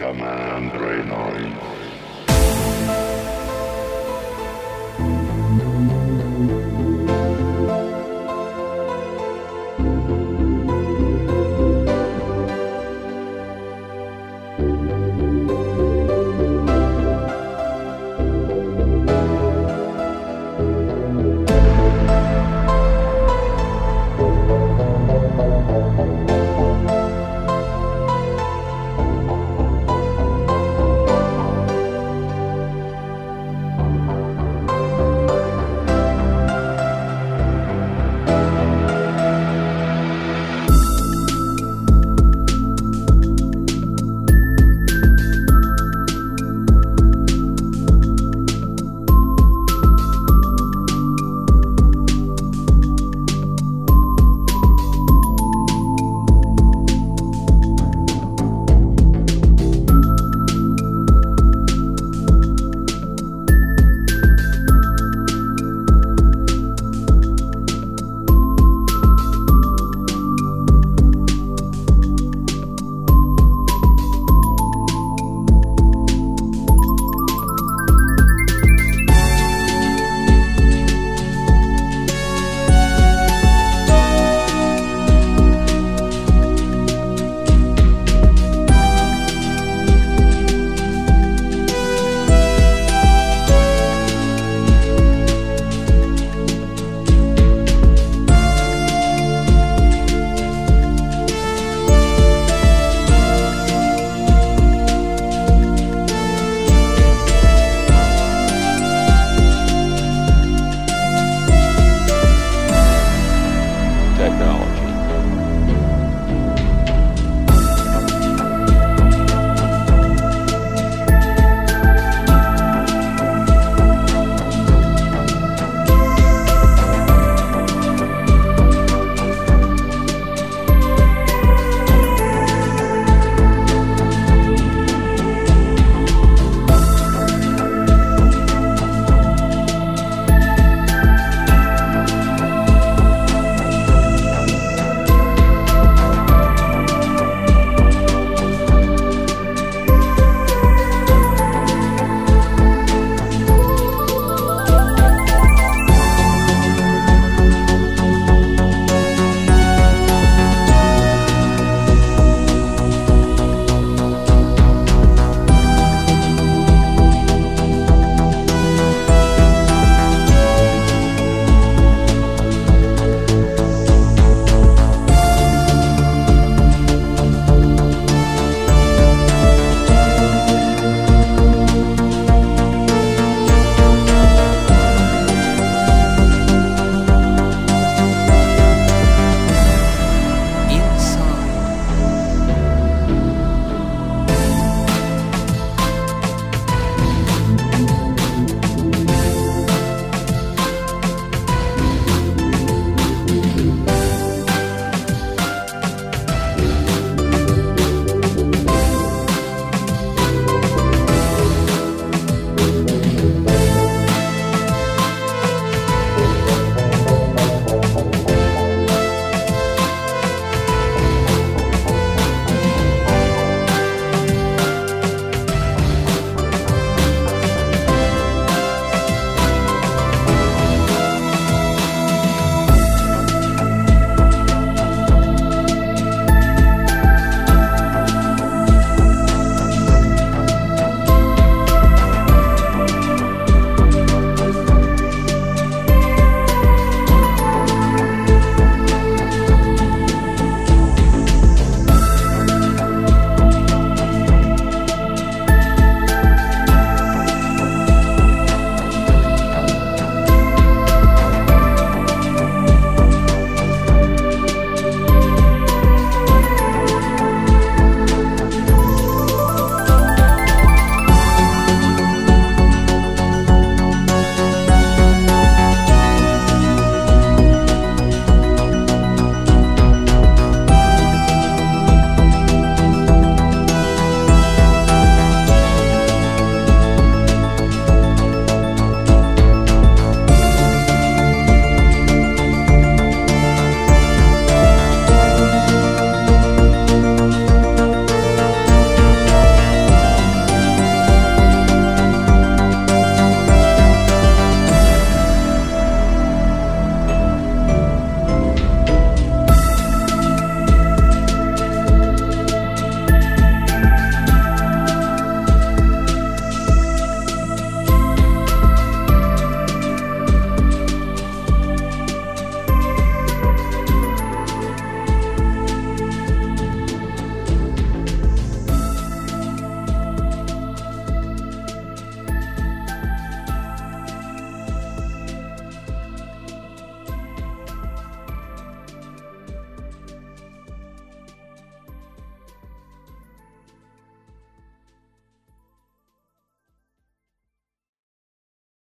Command Reynolds.